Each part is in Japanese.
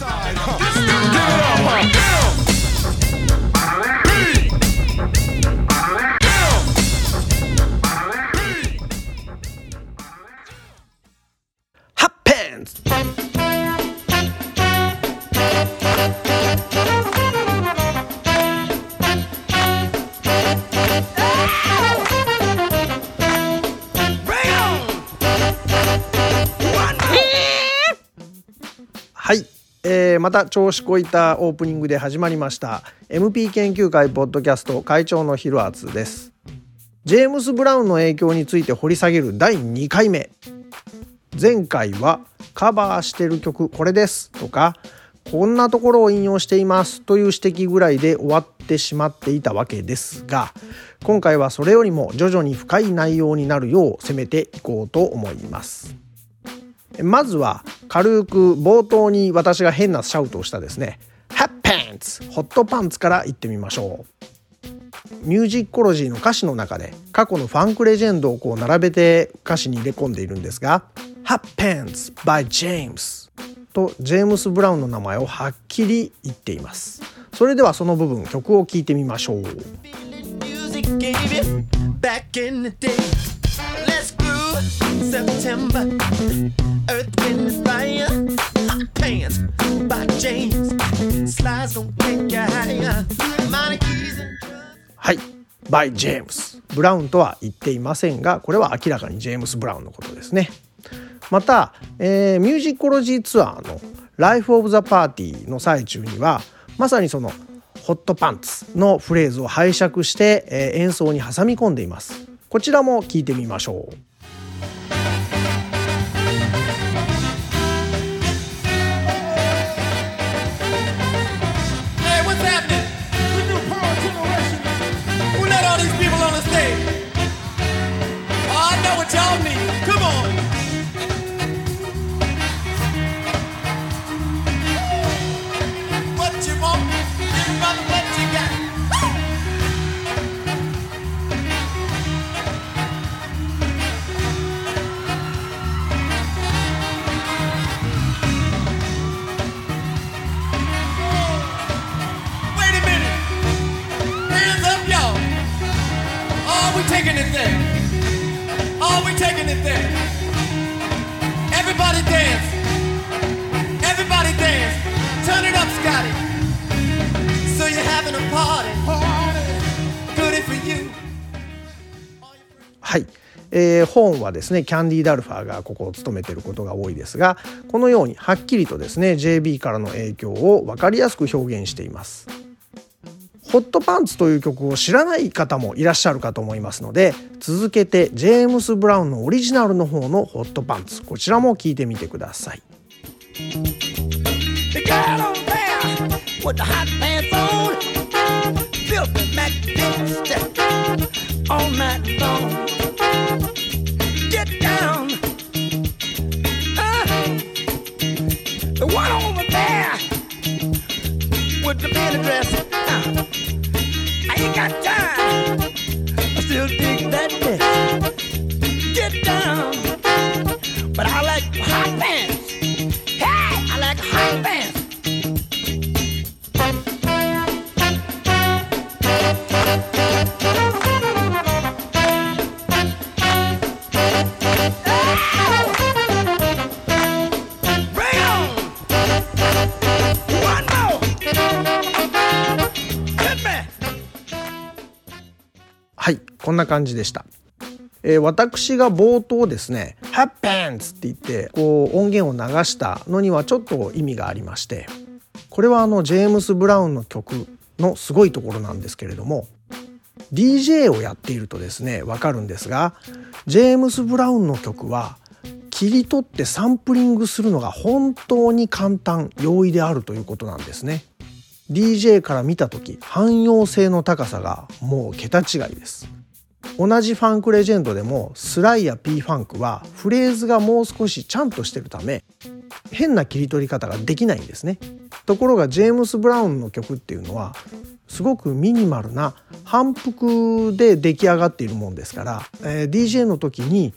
ハッた調子こいたオープニングで始まりました。MP 研究会ポッドキャスト会長のヒロアツです。ジェームス・ブラウンの影響について掘り下げる第2回目。前回はカバーしてる曲これです。とかこんなところを引用しています。という指摘ぐらいで終わってしまっていたわけですが今回はそれよりも徐々に深い内容になるよう攻めていこうと思います。まずは軽く冒頭に私が変なシャウトをしたですね「ハッパンツホットパンツ」から言ってみましょう。ミュージックコロジーの歌詞の中で過去のファンクレジェンドをこう並べて歌詞に入れ込んでいるんですが「Happens by James」とジェームス・ブラウンの名前をはっきり言っています。それではその部分曲を聴いてみましょう。はい、by James・ ブラウンとは言っていませんが、これは明らかにジェームス・ブラウンのことですね。また、え、ミュージコロジーツアーのライフ・オブ・ザ・パーティーの最中には、まさにそのホット・パンツのフレーズを拝借して、え、演奏に挟み込んでいます。こちらも聞いてみましょう。Thank you. えー本はですねキャンディー・ダルファーがここを務めてることが多いですがこのようにはっきりとですね JB からの影響を分かりやすく表現しています。ホットパンツという曲を知らない方もいらっしゃるかと思いますので続けてジェームス・ブラウンのオリジナルの方のホットパンツこちらも聞いてみてください。はいこんな感じでした、えー私が冒頭ですね「ハッペンツ」って言ってこう音源を流したのにはちょっと意味がありましてこれはあのジェームス・ブラウンの曲のすごいところなんですけれども DJ をやっているとですねわかるんですがジェームス・ブラウンの曲は切り取ってサンプリングするのが本当に簡単容易であるということなんですね。DJ から見た時汎用性の高さがもう桁違いです。同じファンクレジェンドでもスライや P ファンクはフレーズがもう少しちゃんとしてるため変な切り取り方ができないんですね。ところがジェームス・ブラウンの曲っていうのはすごくミニマルな反復で出来上がっているもんですから、えー DJ の時に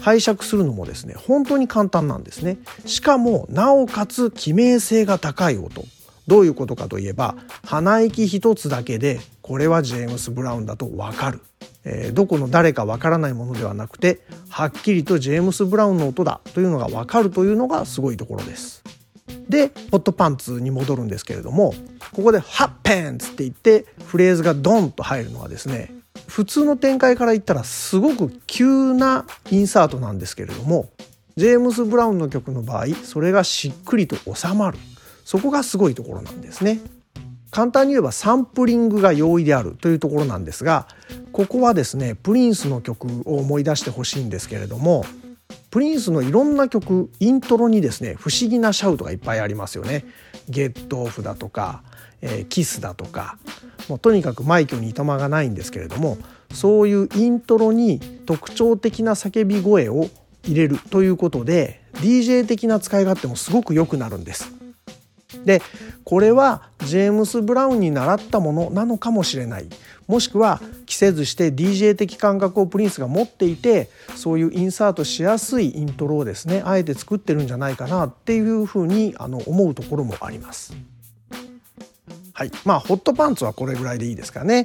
拝借するのもですね本当に簡単なんですね。しかもなおかつ記名性が高い音。どういうことかといえば鼻息一つだけでこれはジェームス・ブラウンだとわかる、えー、どこの誰かわからないものではなくてはっきりとジェームス・ブラウンの音だというのがわかるというのがすごいところです。でホットパンツに戻るんですけれどもここで「ハッペンツ」って言ってフレーズがドンと入るのはですね普通の展開から言ったらすごく急なインサートなんですけれどもジェームス・ブラウンの曲の場合それがしっくりと収まる。そこがすごいところなんですね。簡単に言えばサンプリングが容易であるというところなんですがここはですねプリンスの曲を思い出してほしいんですけれどもプリンスのいろんな曲イントロにですね不思議なシャウトがいっぱいありますよね。ゲットオフだとか、えー、キスだとかもうとにかく枚挙にいとまがないんですけれどもそういうイントロに特徴的な叫び声を入れるということで DJ 的な使い勝手もすごく良くなるんです。でこれはジェームス・ブラウンに習ったものなのかもしれない。もしくは着せずして DJ 的感覚をプリンスが持っていてそういうインサートしやすいイントロをですねあえて作ってるんじゃないかなっていうふうにあの思うところもあります。はい。まあホットパンツはこれぐらいでいいですかね。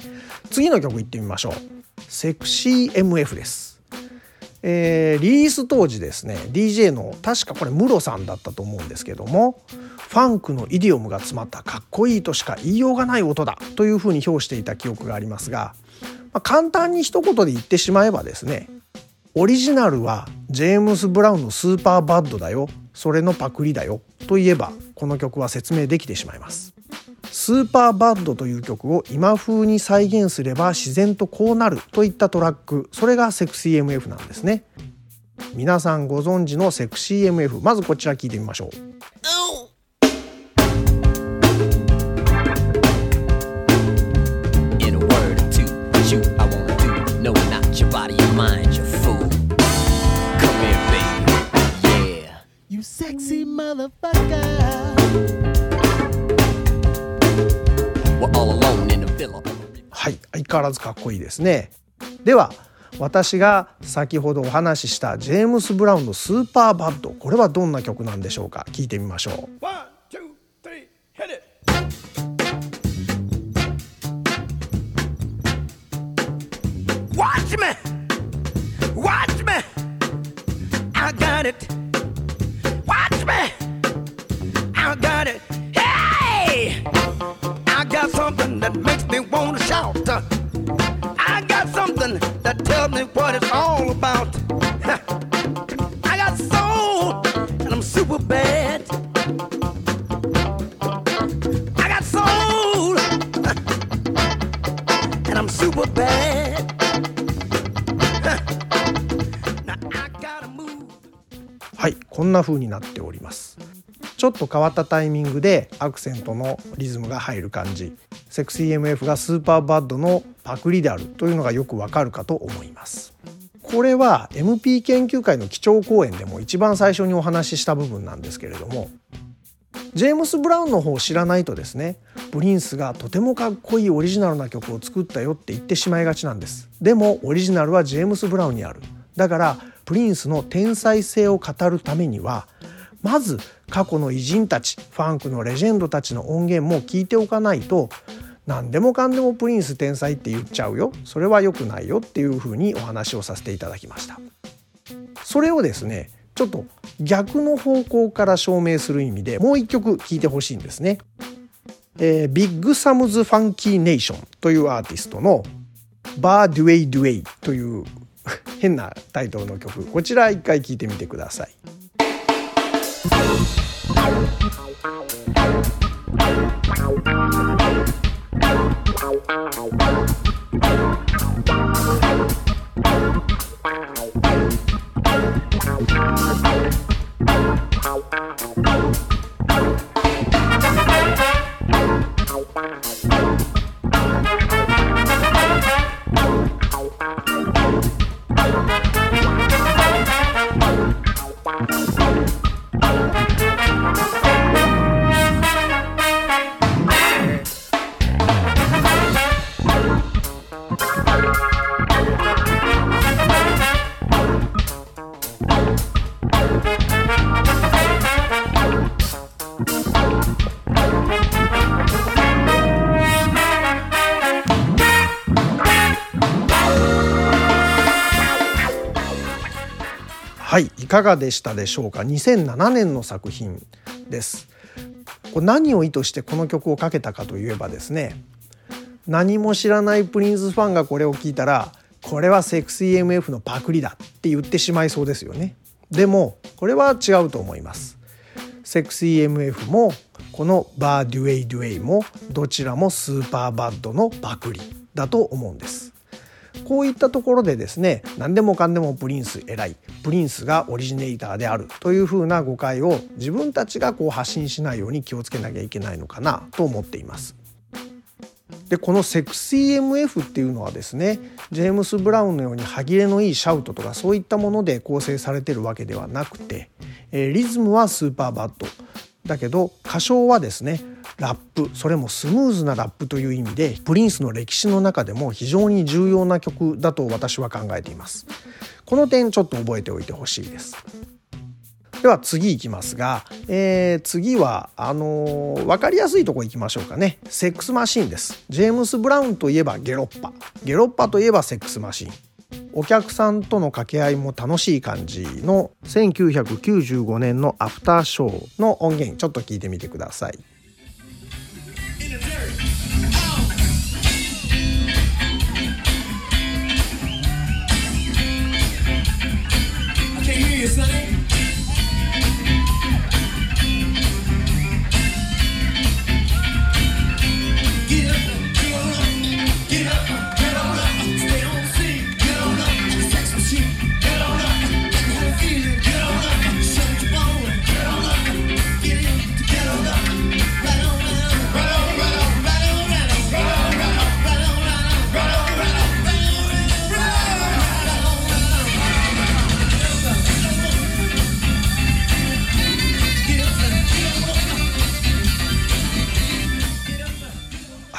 次の曲いってみましょう。セクシー MF です。えー、リリース当時ですね DJ の確かこれムロさんだったと思うんですけどもファンクのイディオムが詰まったかっこいいとしか言いようがない音だというふうに評していた記憶がありますが、まあ、簡単に一言で言ってしまえばですねオリジナルはジェームス・ブラウンのスーパーバッドだよそれのパクリだよといえばこの曲は説明できてしまいます。スーパーバッドという曲を今風に再現すれば自然とこうなるといったトラック。それがセクシー MF なんですね。皆さんご存知のセクシー MF まずこちら聞いてみましょう。変わらずかっこいいですねでは私が先ほどお話ししたジェームス・ブラウンの「スーパーバッド」これはどんな曲なんでしょうか？聞いてみましょう。Watch me! Watch me! はい、こんな風になっております。ちょっと変わったタイミングでアクセントのリズムが入る感じ。セクシー MF がスーパーバッドのパクリであるというのがよくわかるかと思います。これは MP 研究会の基調講演でも一番最初にお話しした部分なんですけれどもジェームス・ブラウンの方を知らないとですねプリンスがとてもかっこいいオリジナルな曲を作ったよって言ってしまいがちなんです。でもオリジナルはジェームス・ブラウンにある。だからプリンスの天才性を語るためにはまず過去の偉人たちファンクのレジェンドたちの音源も聞いておかないと何でもかんでもプリンス天才って言っちゃうよ。それは良くないよっていうふうにお話をさせていただきました。それをですねちょっと逆の方向から証明する意味でもう一曲聴いてほしいんですね、えー、 Big Sam's Funky Nation というアーティストのバー・デュエイ・デュエイという変なタイトルの曲こちら一回聴いてみてください はいいかがでしたでしょうか？2007年の作品です。これ何を意図してこの曲をかけたかといえばですね何も知らないプリンスファンがこれを聞いたらこれはセクシー MF のパクリだって言ってしまいそうですよね。でもこれは違うと思います。セクシー MF もこのバーデュエイデュエイもどちらも Super Bad のパクリだと思うんです。こういったところでですね何でもかんでもプリンス偉いプリンスがオリジネーターであるというふうな誤解を自分たちがこう発信しないように気をつけなきゃいけないのかなと思っています。でこのセクシー MF っていうのはですねジェームス・ブラウンのように歯切れのいいシャウトとかそういったもので構成されてるわけではなくて、え、リズムは Super Bad。だけど歌唱はですねラップそれもスムーズなラップという意味でプリンスの歴史の中でも非常に重要な曲だと私は考えています。この点ちょっと覚えておいてほしいです。では次いきますが、えー、次はあのー、分かりやすいとこ行きましょうかね。セックスマシーンです。ジェームス・ブラウンといえばゲロッパ。ゲロッパといえばセックスマシーン。お客さんとの掛け合いも楽しい感じの1995年のアフターショーの音源ちょっと聞いてみてください。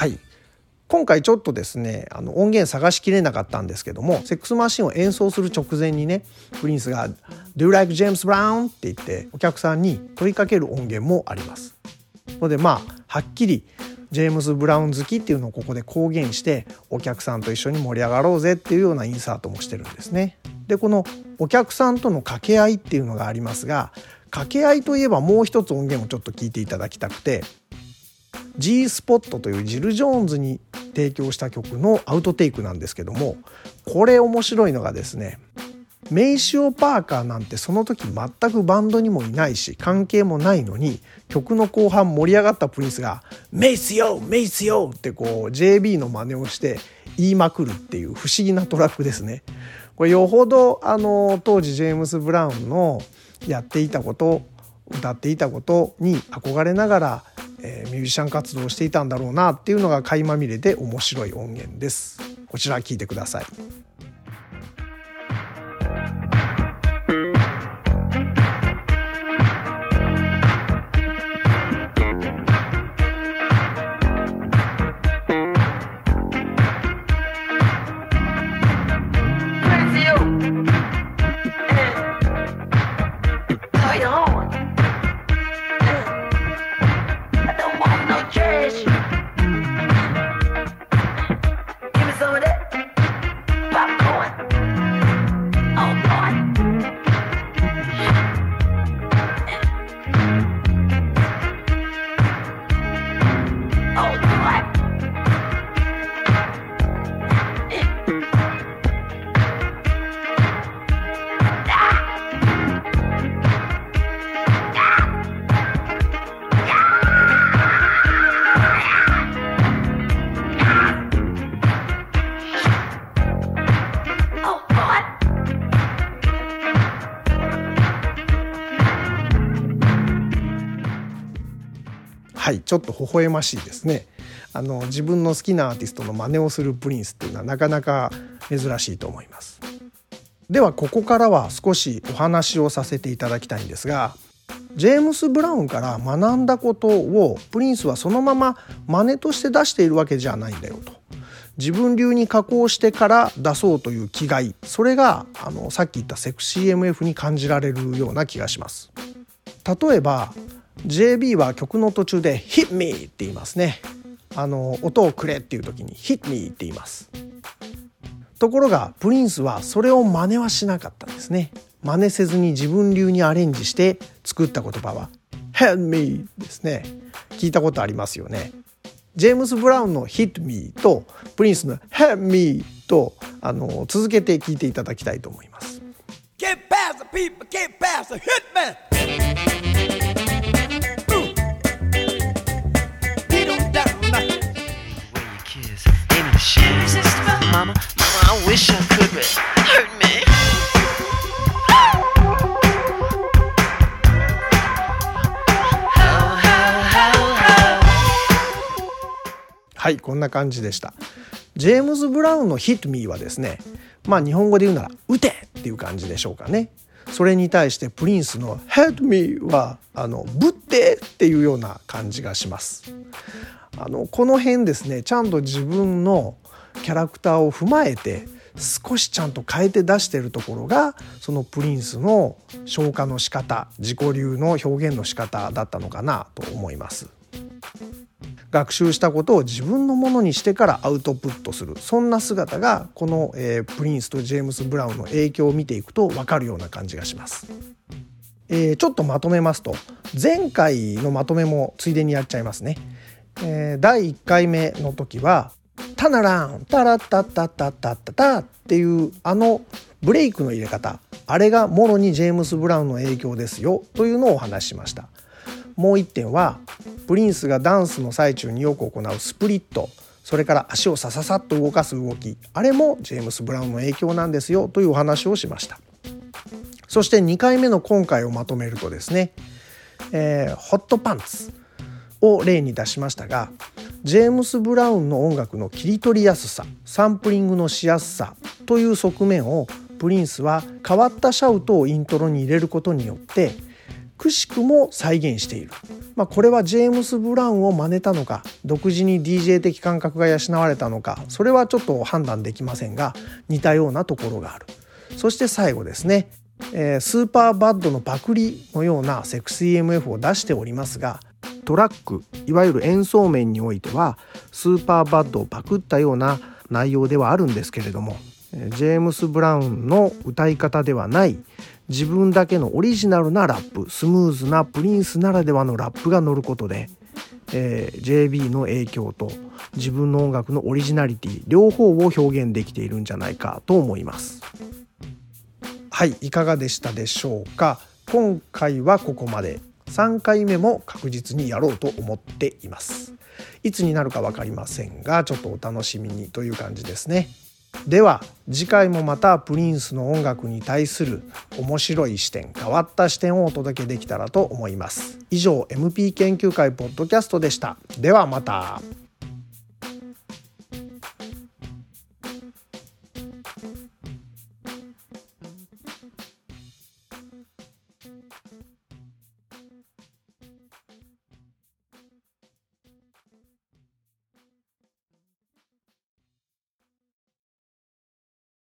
はい今回ちょっとですねあの音源探しきれなかったんですけどもセックスマシンを演奏する直前にねプリンスが「Do you like James Brown?」って言ってお客さんに問いかける音源もあります。のでまあはっきりジェームズ・ブラウン好きっていうのをここで公言してお客さんと一緒に盛り上がろうぜっていうようなインサートもしてるんですね。でこのお客さんとの掛け合いっていうのがありますが掛け合いといえばもう一つ音源をちょっと聞いていただきたくて G スポットというジル・ジョーンズに提供した曲のアウトテイクなんですけどもこれ面白いのがですねメイシオ・パーカーなんてその時全くバンドにもいないし関係もないのに曲の後半盛り上がったプリンスが「メイスよメイスよ!」ってこう JB の真似をして言いまくるっていう不思議なトラックですね。これよほどあの当時ジェームス・ブラウンのやっていたこと歌っていたことに憧れながらえー、ミュージシャン活動をしていたんだろうなっていうのが垣間見れて面白い音源です。こちら聞いてください。ょっと微笑ましいですね。あの自分の好きなアーティストの真似をするプリンスっていうのはなかなか珍しいと思います。ではここからは少しお話をさせていただきたいんですがジェームス・ブラウンから学んだことをプリンスはそのまま真似として出しているわけじゃないんだよと。自分流に加工してから出そうという気概。それがあのさっき言ったセクシー MF に感じられるような気がします。例えば JB は曲の途中で「Hit me」って言いますね。あの音をくれっていう時に「Hit me」って言います。ところがプリンスはそれを真似はしなかったんですね。真似せずに自分流にアレンジして作った言葉は Help me ですね。聞いたことありますよね。ジェームス・ブラウンの Hit Me とプリンスの Help Me とあの続けて聞いていただきたいと思います。Get past the people, get past the hitman. はいこんな感じでしたジェームズ・ブラウンの「Hit Me」はですねまあ日本語で言うなら「撃て!」っていう感じでしょうかねそれに対してプリンスの「Help Me」はあの「ぶって!」っていうような感じがしますあのこの辺ですねちゃんと自分のキャラクターを踏まえて少しちゃんと変えて出してるところがそのプリンスの消化の仕方自己流の表現の仕方だったのかなと思います。学習したことを自分のものにしてからアウトプットするそんな姿がこの、えープリンスとジェームス・ブラウンの影響を見ていくと分かるような感じがします。えーちょっとまとめますと前回のまとめもついでにやっちゃいますね。えー第1回目の時は「タナランタラッタッタッタッタッタタ」っていうあのブレイクの入れ方。あれがもろにジェームス・ブラウンの影響ですよ。というのをお話ししました。もう一点はプリンスがダンスの最中によく行うスプリット。それから足をさささっと動かす動き。あれもジェームス・ブラウンの影響なんですよというお話をしました。そして2回目の今回をまとめるとですね、えーホットパンツを例に出しましたがジェームス・ブラウンの音楽の切り取りやすさサンプリングのしやすさという側面をプリンスは変わったシャウトをイントロに入れることによってくしくも再現している、まあ、これはジェームス・ブラウンを真似たのか独自に DJ 的感覚が養われたのかそれはちょっと判断できませんが似たようなところがある。そして最後ですね、えースーパーバッドのパクリのようなセクシー MF を出しておりますがトラックいわゆる演奏面においてはスーパーバッドをパクったような内容ではあるんですけれどもジェームス・ブラウンの歌い方ではない自分だけのオリジナルなラップスムーズなプリンスならではのラップが乗ることで、えー JB の影響と自分の音楽のオリジナリティ両方を表現できているんじゃないかと思います。はいいかがでしたでしょうか？今回はここまで3回目も確実にやろうと思っています。いつになるか分かりませんがちょっとお楽しみにという感じですね。では次回もまたプリンスの音楽に対する面白い視点変わった視点をお届けできたらと思います。以上 MP 研究会ポッドキャストでした。ではまた。